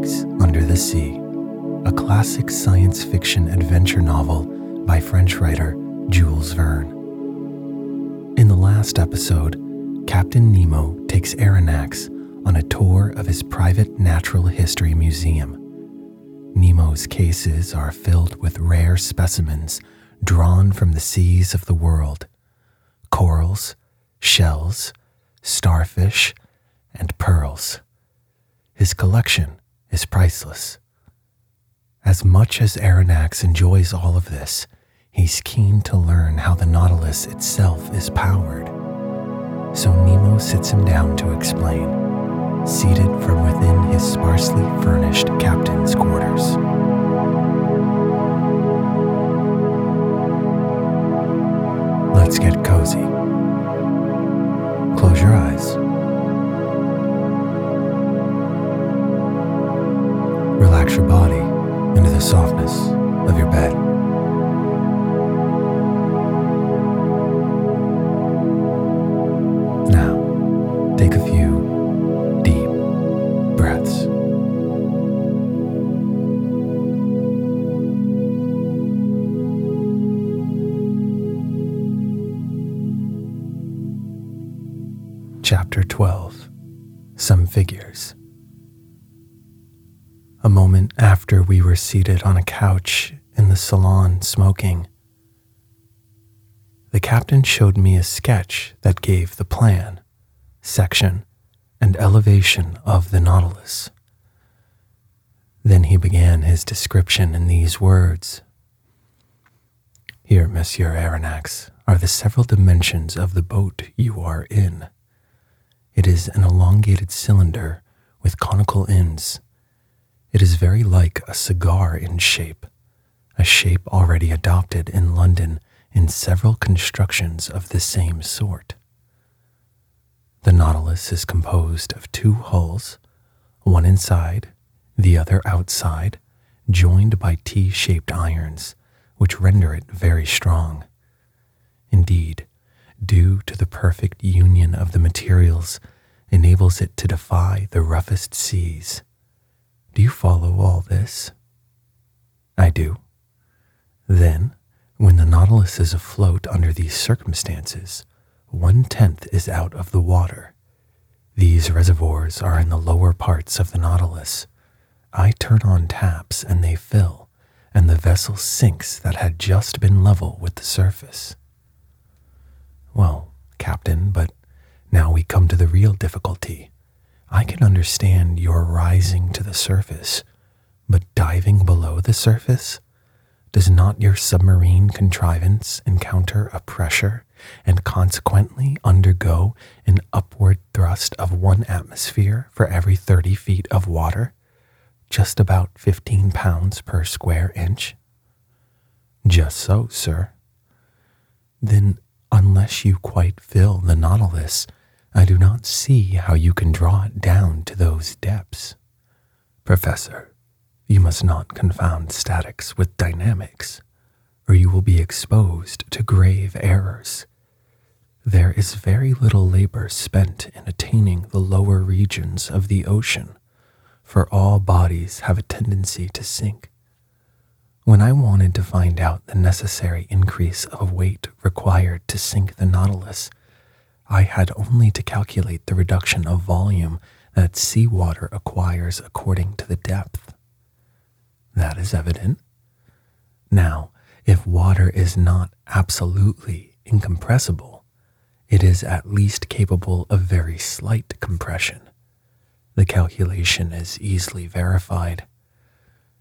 20,000 Leagues Under the Sea, a classic science fiction adventure novel by French writer Jules Verne. In the last episode, Captain Nemo takes Aronnax on a tour of his private natural history museum. Nemo's cases are filled with rare specimens drawn from the seas of the world corals, shells, starfish, and pearls. His collection is priceless. As much as Aronnax enjoys all of this, he's keen to learn how the Nautilus itself is powered. So Nemo sits him down to explain, seated from within his sparsely furnished captain's quarters. Let's get cozy. Close your eyes. Relax your body into the softness of your bed. Couch in the salon smoking, the captain showed me a sketch that gave the plan, section, and elevation of the Nautilus. Then he began his description in these words Here, Monsieur Aronnax, are the several dimensions of the boat you are in. It is an elongated cylinder with conical ends. It is very like a cigar in shape, a shape already adopted in London in several constructions of the same sort. The Nautilus is composed of two hulls, one inside, the other outside, joined by T shaped irons, which render it very strong. Indeed, due to the perfect union of the materials, enables it to defy the roughest seas. Do you follow all this? I do. Then, when the Nautilus is afloat under these circumstances, one tenth is out of the water. These reservoirs are in the lower parts of the Nautilus. I turn on taps and they fill, and the vessel sinks that had just been level with the surface. Well, Captain, but Now we come to the real difficulty. I can understand your rising to the surface, but diving below the surface? Does not your submarine contrivance encounter a pressure and consequently undergo an upward thrust of one atmosphere for every 30 feet of water? Just about 15 pounds per square inch? Just so, sir. Then, unless you quite fill the Nautilus, I do not see how you can draw it down to those depths. Professor, you must not confound statics with dynamics, or you will be exposed to grave errors. There is very little labor spent in attaining the lower regions of the ocean, for all bodies have a tendency to sink. When I wanted to find out the necessary increase of weight required to sink the Nautilus, I had only to calculate the reduction of volume that seawater acquires according to the depth. That is evident. Now, if water is not absolutely incompressible, it is at least capable of very slight compression. The calculation is easily verified.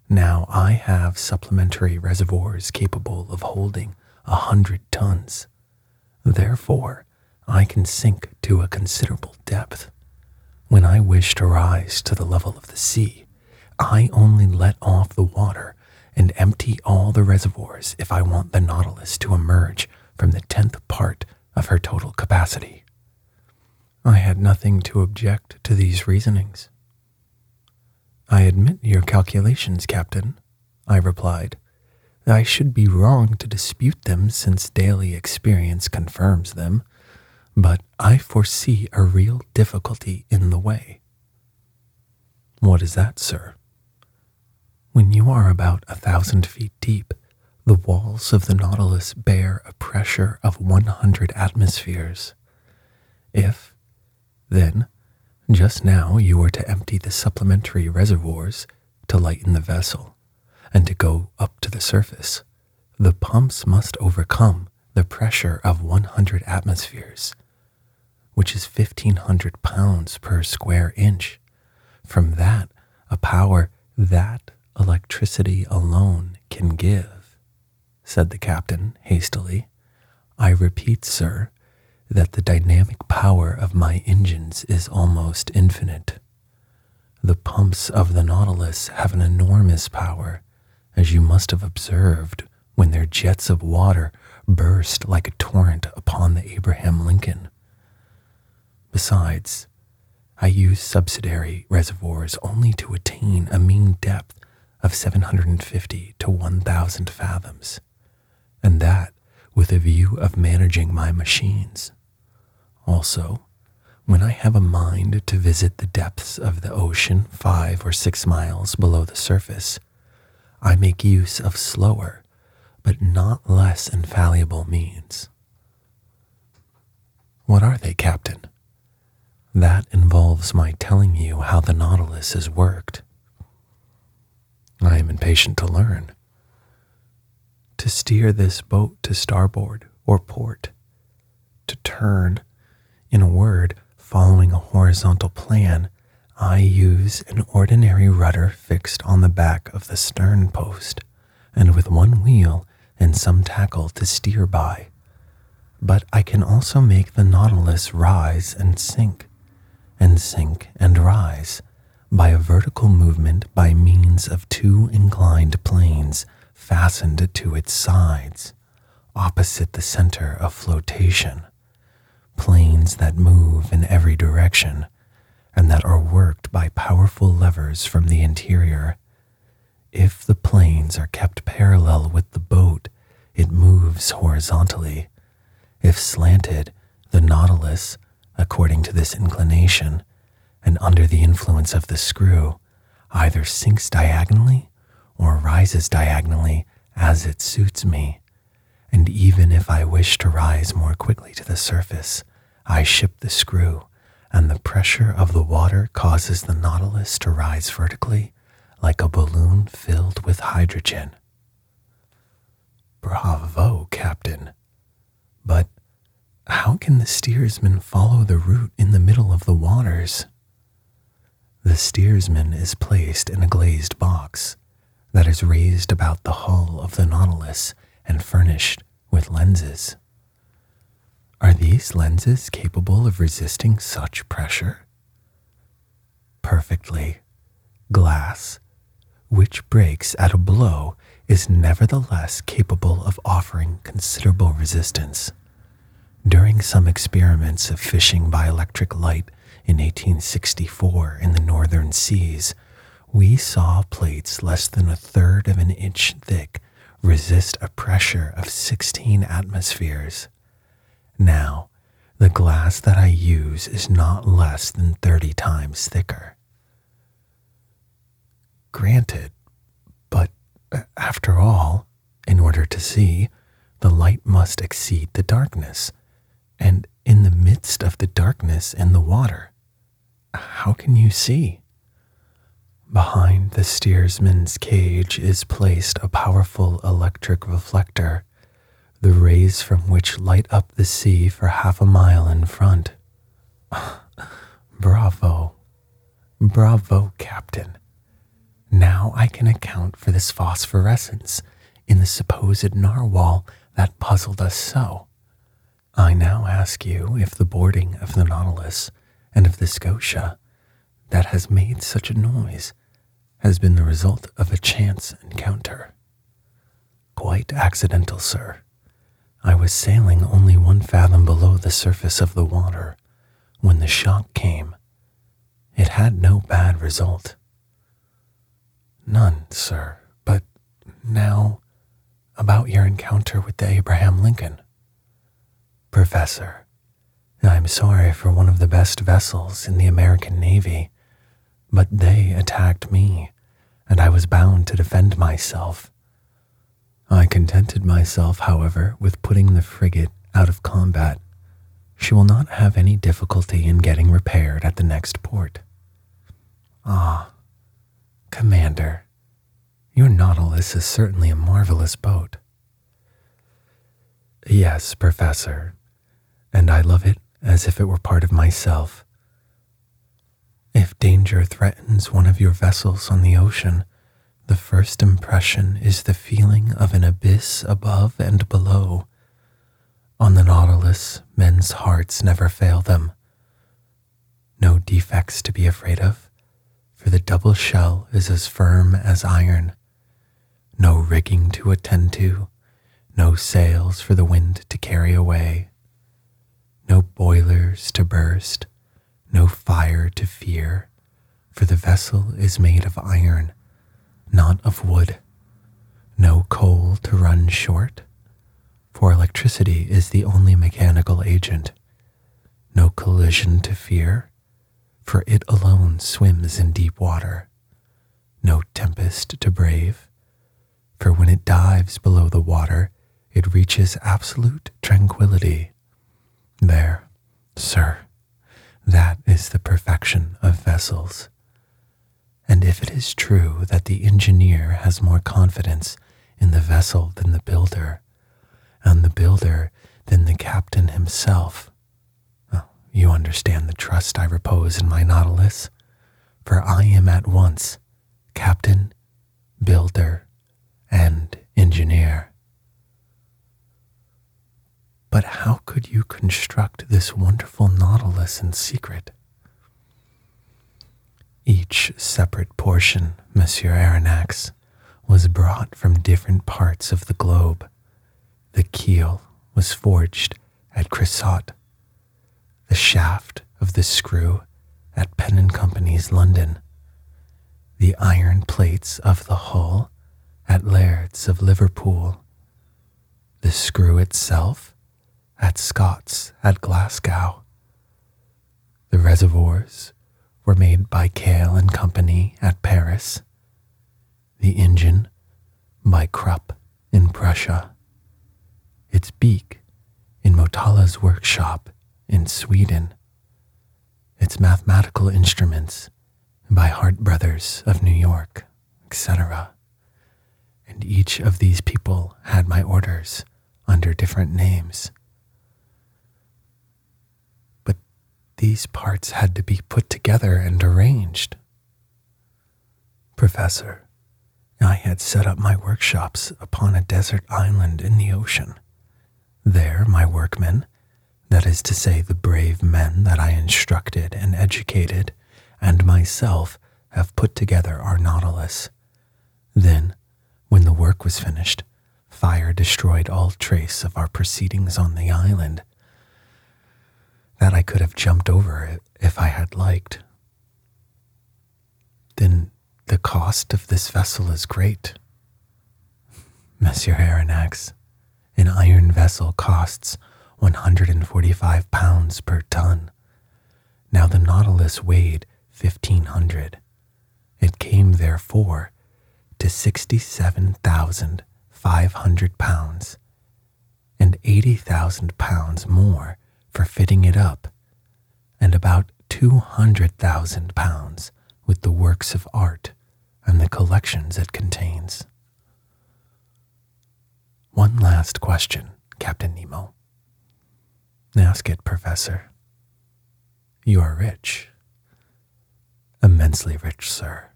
Now I have supplementary reservoirs capable of holding a hundred tons. Therefore, I can sink to a considerable depth. When I wish to rise to the level of the sea, I only let off the water and empty all the reservoirs if I want the Nautilus to emerge from the tenth part of her total capacity. I had nothing to object to these reasonings. I admit your calculations, Captain, I replied. I should be wrong to dispute them since daily experience confirms them but I foresee a real difficulty in the way. What is that, sir? When you are about a thousand feet deep, the walls of the Nautilus bear a pressure of 100 atmospheres. If, then, just now you were to empty the supplementary reservoirs to lighten the vessel and to go up to the surface, the pumps must overcome the pressure of 100 atmospheres which is 1,500 pounds per square inch. From that, a power that electricity alone can give, said the captain hastily. I repeat, sir, that the dynamic power of my engines is almost infinite. The pumps of the Nautilus have an enormous power, as you must have observed when their jets of water burst like a torrent upon the Abraham Lincoln. Besides, I use subsidiary reservoirs only to attain a mean depth of 750 to 1,000 fathoms, and that with a view of managing my machines. Also, when I have a mind to visit the depths of the ocean five or six miles below the surface, I make use of slower but not less infallible means. What are they, Captain? That involves my telling you how the Nautilus is worked. I am impatient to learn. To steer this boat to starboard or port, to turn, in a word, following a horizontal plan, I use an ordinary rudder fixed on the back of the stern post, and with one wheel and some tackle to steer by. But I can also make the Nautilus rise and sink and sink and rise by a vertical movement by means of two inclined planes fastened to its sides, opposite the center of flotation, planes that move in every direction and that are worked by powerful levers from the interior. If the planes are kept parallel with the boat, it moves horizontally. If slanted, the Nautilus according to this inclination, and under the influence of the screw, either sinks diagonally or rises diagonally as it suits me. And even if I wish to rise more quickly to the surface, I ship the screw, and the pressure of the water causes the Nautilus to rise vertically like a balloon filled with hydrogen. Bravo, Captain. But how can the steersman follow the route in the middle of the waters? The steersman is placed in a glazed box that is raised about the hull of the Nautilus and furnished with lenses. Are these lenses capable of resisting such pressure? Perfectly. Glass, which breaks at a blow, is nevertheless capable of offering considerable resistance. During some experiments of fishing by electric light in 1864 in the northern seas, we saw plates less than a third of an inch thick resist a pressure of 16 atmospheres. Now, the glass that I use is not less than 30 times thicker. Granted, but uh, after all, in order to see, the light must exceed the darkness, and in the midst of the darkness and the water, how can you see? Behind the steersman's cage is placed a powerful electric reflector, the rays from which light up the sea for half a mile in front. Bravo. Bravo, Captain. Now I can account for this phosphorescence in the supposed narwhal that puzzled us so. I now ask you if the boarding of the Nautilus and of the Scotia that has made such a noise has been the result of a chance encounter. Quite accidental, sir. I was sailing only one fathom below the surface of the water when the shock came. It had no bad result. None, sir, but now about your encounter with the Abraham Lincoln. Professor, I'm sorry for one of the best vessels in the American Navy but they attacked me, and I was bound to defend myself. I contented myself, however, with putting the frigate out of combat. She will not have any difficulty in getting repaired at the next port. Ah, Commander, your Nautilus is certainly a marvelous boat. Yes, Professor, and I love it as if it were part of myself. If danger threatens one of your vessels on the ocean, the first impression is the feeling of an abyss above and below. On the Nautilus, men's hearts never fail them. No defects to be afraid of, for the double shell is as firm as iron. No rigging to attend to, no sails for the wind to carry away, no boilers to burst, no fire to fear, for the vessel is made of iron, not of wood, no coal to run short, for electricity is the only mechanical agent, no collision to fear, for it alone swims in deep water, no tempest to brave, for when it dives below the water, it reaches absolute tranquility. There, sir, that is the perfection of vessels. And if it is true that the engineer has more confidence in the vessel than the builder, and the builder than the captain himself, well, you understand the trust I repose in my Nautilus, for I am at once captain, builder, and engineer. But how could you construct this wonderful nautilus in secret? Each separate portion, Monsieur Aronnax, was brought from different parts of the globe. The keel was forged at Creusot, the shaft of the screw at Penn and Company's London, the iron plates of the hull at Laird's of Liverpool, the screw itself at Scott's at Glasgow. The reservoirs were made by Cail and Company at Paris. The engine by Krupp in Prussia. Its beak in Motala's workshop in Sweden. Its mathematical instruments by Hart Brothers of New York, etc. And each of these people had my orders under different names. These parts had to be put together and arranged. Professor, I had set up my workshops upon a desert island in the ocean. There, my workmen, that is to say, the brave men that I instructed and educated, and myself, have put together our Nautilus. Then, when the work was finished, fire destroyed all trace of our proceedings on the island. That I could have jumped over it if I had liked. Then the cost of this vessel is great. Monsieur Aronnax, an iron vessel costs 145 pounds per ton. Now the Nautilus weighed 1500. It came therefore to 67,500 pounds and 80,000 pounds more for fitting it up, and about 200,000 pounds with the works of art and the collections it contains. One last question, Captain Nemo. Ask it, Professor. You are rich. Immensely rich, sir,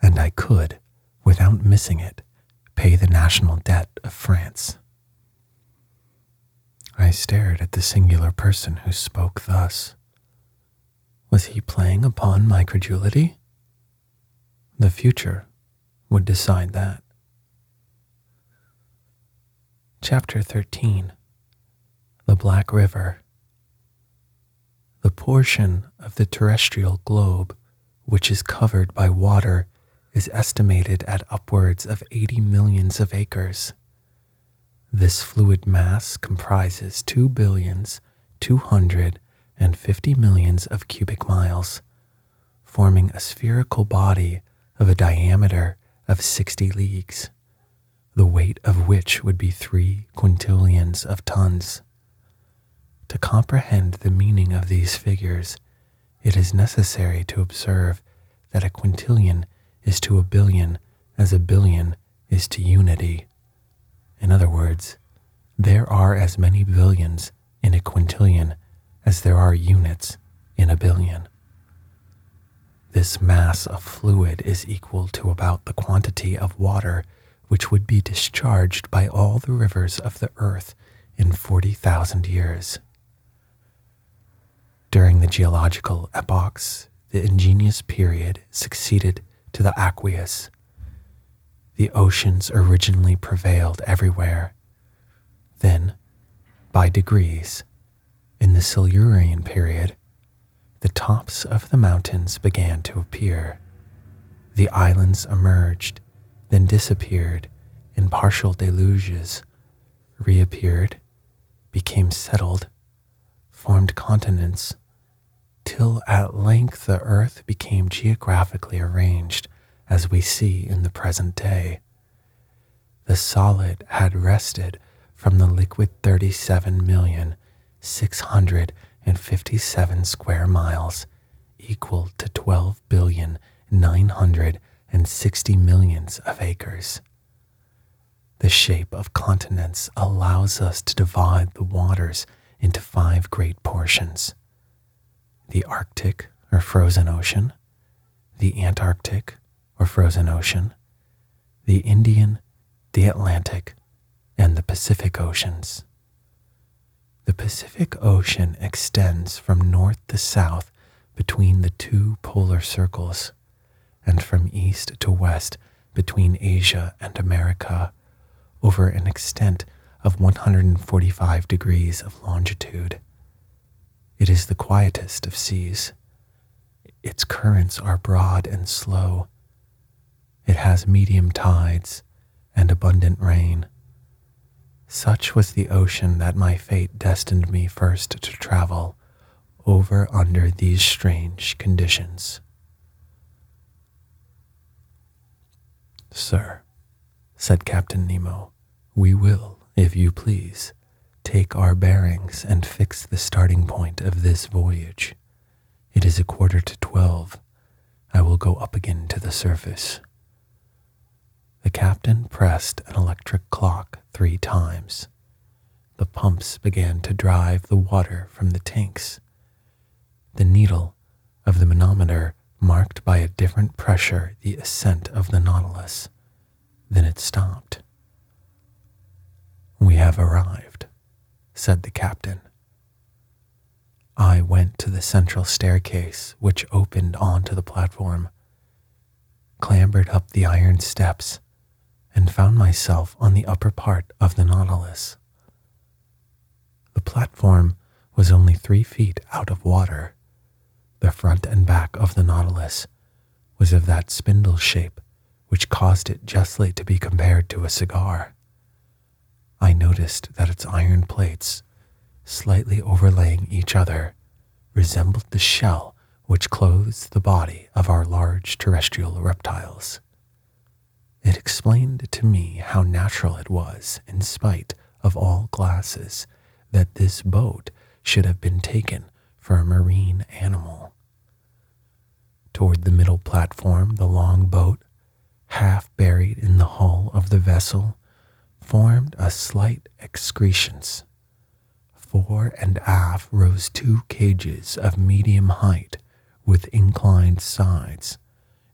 and I could, without missing it, pay the national debt of France. I stared at the singular person who spoke thus. Was he playing upon my credulity? The future would decide that. Chapter 13 The Black River. The portion of the terrestrial globe which is covered by water is estimated at upwards of 80 millions of acres. This fluid mass comprises 2 billions 250 millions of cubic miles, forming a spherical body of a diameter of 60 leagues, the weight of which would be three quintillions of tons. To comprehend the meaning of these figures, it is necessary to observe that a quintillion is to a billion as a billion is to unity. In other words, there are as many billions in a quintillion as there are units in a billion. This mass of fluid is equal to about the quantity of water which would be discharged by all the rivers of the earth in 40,000 years. During the geological epochs, the igneous period succeeded to the aqueous. The oceans originally prevailed everywhere. Then, by degrees, in the Silurian period, the tops of the mountains began to appear. The islands emerged, then disappeared in partial deluges, reappeared, became settled, formed continents, till at length the earth became geographically arranged as we see in the present day. The solid had rested from the liquid 37 million 600 and 57 square miles, equal to 12 billion 960 millions of acres. The shape of continents allows us to divide the waters into five great portions the Arctic or frozen ocean, the Antarctic or frozen ocean, the Indian, the Atlantic, and the Pacific Oceans. The Pacific Ocean extends from north to south between the two polar circles, and from east to west between Asia and America over an extent of 145 degrees of longitude. It is the quietest of seas. Its currents are broad and slow. It has medium tides and abundant rain. Such was the ocean that my fate destined me first to travel over under these strange conditions. Sir, said Captain Nemo, we will, if you please, take our bearings and fix the starting point of this voyage. It is a quarter to twelve. I will go up again to the surface. The captain pressed an electric clock three times. The pumps began to drive the water from the tanks. the needle of the manometer marked by a different pressure the ascent of the Nautilus. Then it stopped. We have arrived, said the captain. I went to the central staircase, which opened onto the platform, clambered up the iron steps, and found myself on the upper part of the Nautilus. The platform was only three feet out of water. The front and back of the Nautilus was of that spindle shape which caused it justly to be compared to a cigar. I noticed that its iron plates, slightly overlaying each other, resembled the shell which clothes the body of our large terrestrial reptiles. It explained to me how natural it was, in spite of all glasses, that this boat should have been taken for a marine animal. Toward the middle platform, the long boat, half buried in the hull of the vessel, formed a slight excrescence. Fore and aft rose two cages of medium height with inclined sides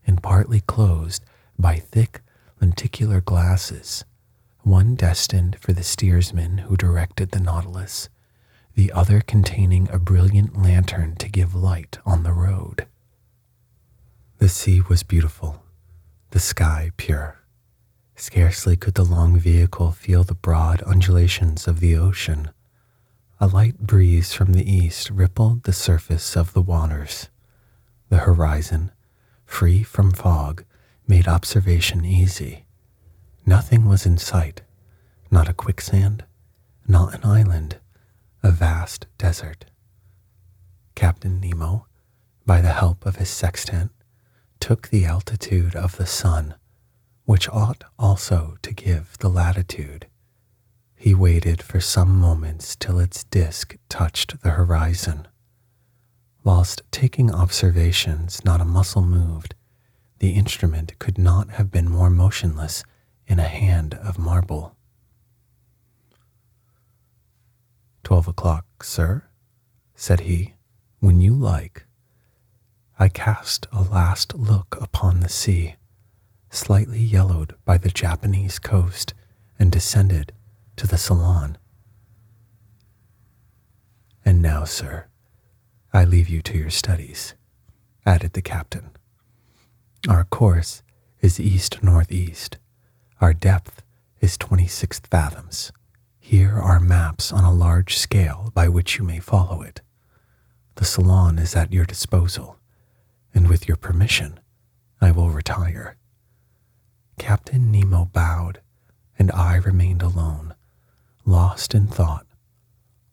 and partly closed by thick lenticular glasses, one destined for the steersman who directed the Nautilus, the other containing a brilliant lantern to give light on the road. The sea was beautiful, the sky pure. Scarcely could the long vehicle feel the broad undulations of the ocean. A light breeze from the east rippled the surface of the waters. The horizon, free from fog, made observation easy. Nothing was in sight, not a quicksand, not an island, a vast desert. Captain Nemo, by the help of his sextant, took the altitude of the sun, which ought also to give the latitude. He waited for some moments till its disk touched the horizon. Whilst taking observations, not a muscle moved, the instrument could not have been more motionless in a hand of marble. Twelve o'clock, sir, said he, when you like. I cast a last look upon the sea, slightly yellowed by the Japanese coast, and descended to the salon. And now, sir, I leave you to your studies, added the captain. Our course is east northeast. Our depth is 26 fathoms. Here are maps on a large scale by which you may follow it. The salon is at your disposal, and with your permission, I will retire. Captain Nemo bowed, and I remained alone, lost in thought,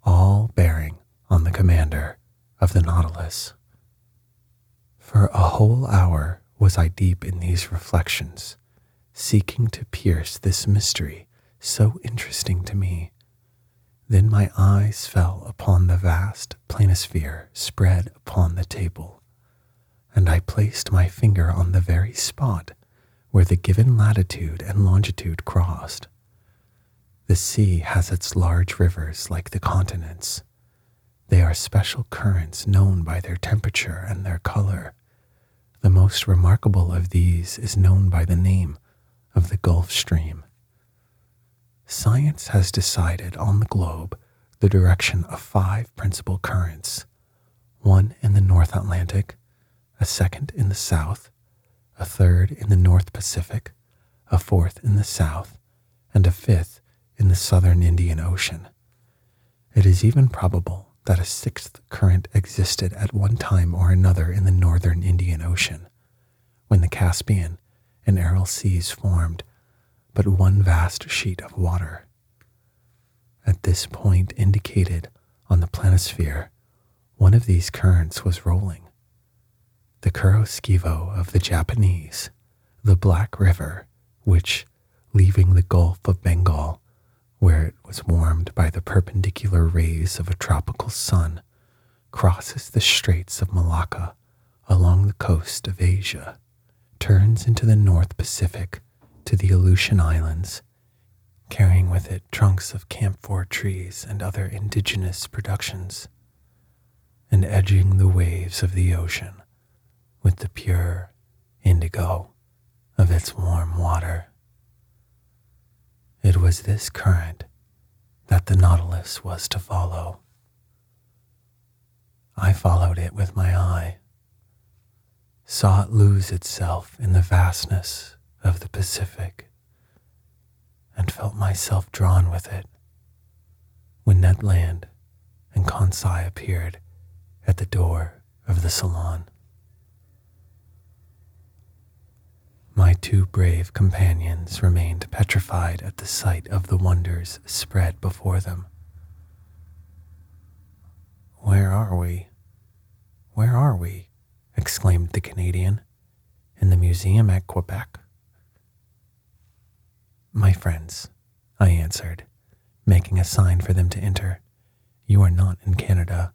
all bearing on the commander of the Nautilus. For a whole hour, was I deep in these reflections, seeking to pierce this mystery so interesting to me. Then my eyes fell upon the vast planisphere spread upon the table, and I placed my finger on the very spot where the given latitude and longitude crossed. The sea has its large rivers like the continents. They are special currents known by their temperature and their color the most remarkable of these is known by the name of the Gulf Stream. Science has decided on the globe the direction of five principal currents one in the North Atlantic, a second in the South, a third in the North Pacific, a fourth in the South, and a fifth in the Southern Indian Ocean. It is even probable that a sixth current existed at one time or another in the northern Indian Ocean, when the Caspian and Aral seas formed but one vast sheet of water. At this point indicated on the planisphere, one of these currents was rolling. The Kuroshivo of the Japanese, the Black River, which, leaving the Gulf of Bengal, where it was warmed by the perpendicular rays of a tropical sun, crosses the Straits of Malacca along the coast of Asia, turns into the North Pacific to the Aleutian Islands, carrying with it trunks of camphor trees and other indigenous productions. and edging the waves of the ocean with the pure indigo of its warm water. It was this current that the Nautilus was to follow. I followed it with my eye, saw it lose itself in the vastness of the Pacific, and felt myself drawn with it when Ned Land and Conseil appeared at the door of the salon. My two brave companions remained petrified at the sight of the wonders spread before them. Where are we? Where are we? exclaimed the Canadian. In the museum at Quebec? My friends, I answered, making a sign for them to enter. You are not in Canada,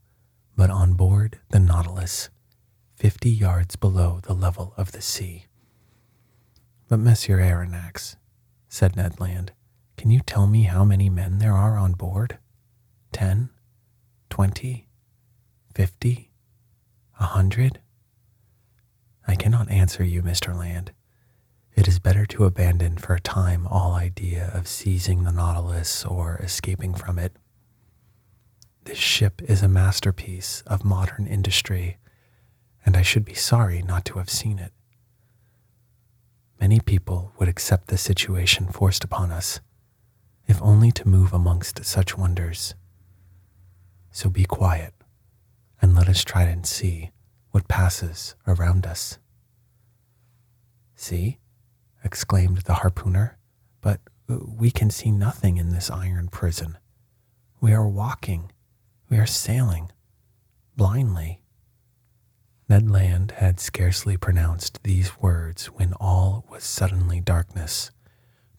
but on board the Nautilus, fifty yards below the level of the sea. But, Monsieur Aronnax, said Ned Land, can you tell me how many men there are on board? Ten? Twenty? Fifty? A hundred? I cannot answer you, Mr. Land. It is better to abandon for a time all idea of seizing the Nautilus or escaping from it. This ship is a masterpiece of modern industry, and I should be sorry not to have seen it. Many people would accept the situation forced upon us, if only to move amongst such wonders. So be quiet, and let us try and see what passes around us. See, exclaimed the harpooner, but we can see nothing in this iron prison. We are walking, we are sailing, blindly. Ned Land had scarcely pronounced these words when all was suddenly darkness.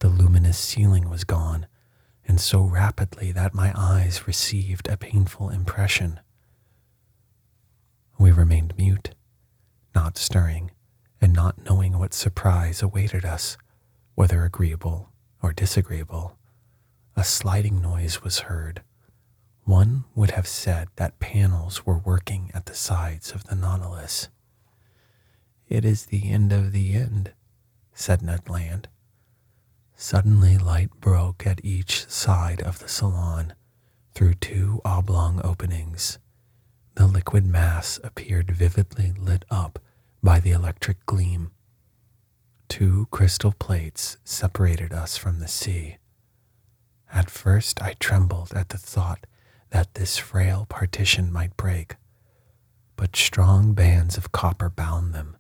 The luminous ceiling was gone, and so rapidly that my eyes received a painful impression. We remained mute, not stirring, and not knowing what surprise awaited us, whether agreeable or disagreeable. A sliding noise was heard one would have said that panels were working at the sides of the Nautilus. It is the end of the end, said Ned Land. Suddenly, light broke at each side of the salon through two oblong openings. The liquid mass appeared vividly lit up by the electric gleam. Two crystal plates separated us from the sea. At first, I trembled at the thought that this frail partition might break, but strong bands of copper bound them,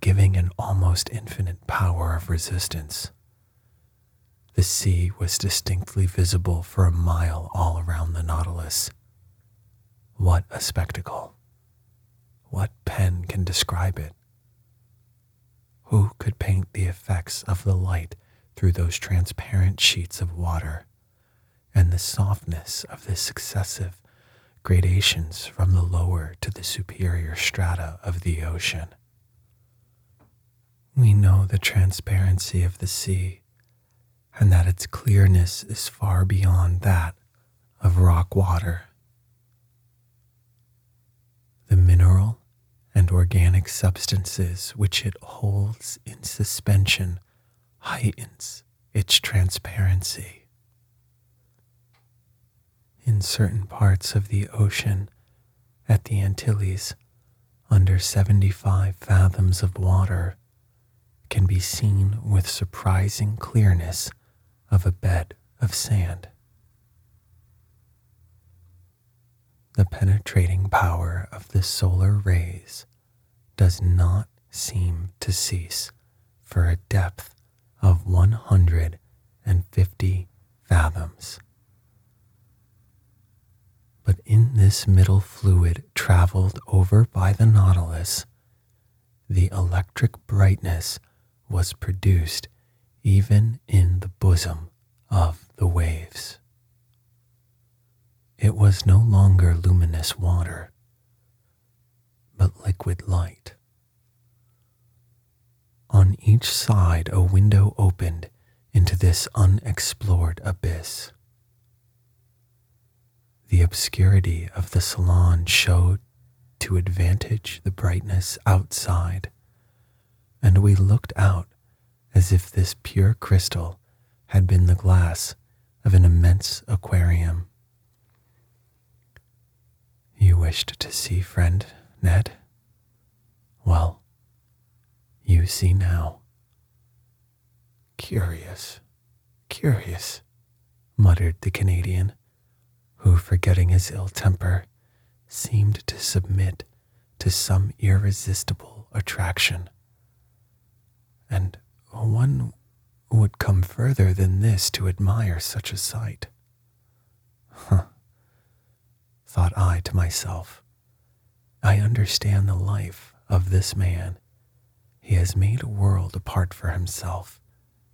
giving an almost infinite power of resistance. The sea was distinctly visible for a mile all around the Nautilus. What a spectacle! What pen can describe it? Who could paint the effects of the light through those transparent sheets of water? And the softness of the successive gradations from the lower to the superior strata of the ocean. We know the transparency of the sea and that its clearness is far beyond that of rock water. The mineral and organic substances which it holds in suspension heightens its transparency in certain parts of the ocean at the Antilles under 75 fathoms of water can be seen with surprising clearness of a bed of sand. The penetrating power of the solar rays does not seem to cease for a depth of 150 fathoms but in this middle fluid traveled over by the Nautilus, the electric brightness was produced even in the bosom of the waves. It was no longer luminous water, but liquid light. On each side, a window opened into this unexplored abyss. The obscurity of the salon showed to advantage the brightness outside, and we looked out as if this pure crystal had been the glass of an immense aquarium. You wished to see friend Ned? Well, you see now. Curious, curious, muttered the Canadian, who, forgetting his ill temper, seemed to submit to some irresistible attraction. And one would come further than this to admire such a sight. Huh, thought I to myself. I understand the life of this man. He has made a world apart for himself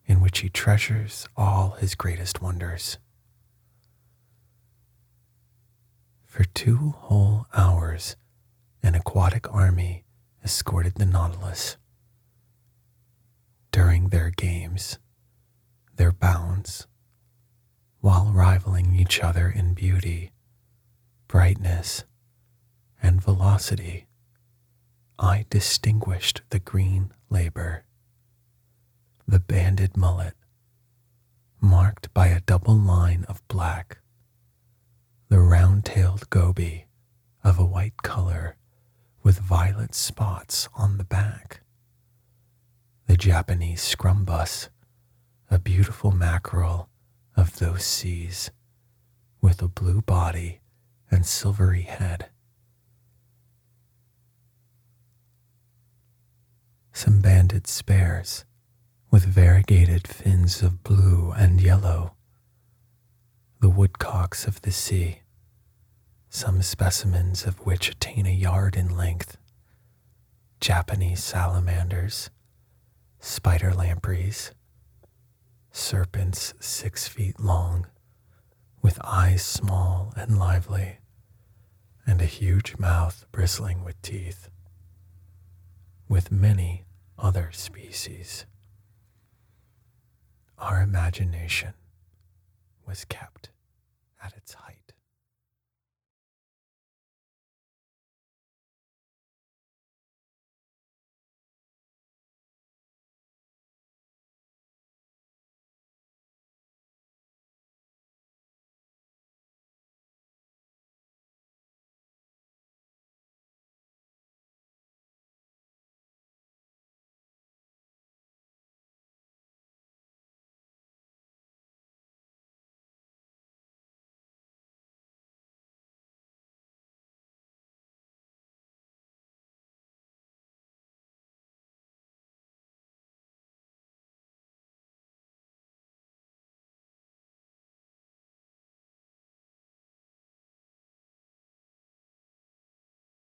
in which he treasures all his greatest wonders. For two whole hours, an aquatic army escorted the Nautilus. During their games, their bounds, while rivaling each other in beauty, brightness, and velocity, I distinguished the green labor, the banded mullet, marked by a double line of black, the round tailed goby of a white color with violet spots on the back, the Japanese scombrus, a beautiful mackerel of those seas with a blue body and silvery head. Some banded spares with variegated fins of blue and yellow, the woodcocks of the sea, some specimens of which attain a yard in length, Japanese salamanders, spider lampreys, serpents six feet long, with eyes small and lively, and a huge mouth bristling with teeth with many other species. Our imagination was kept at its height.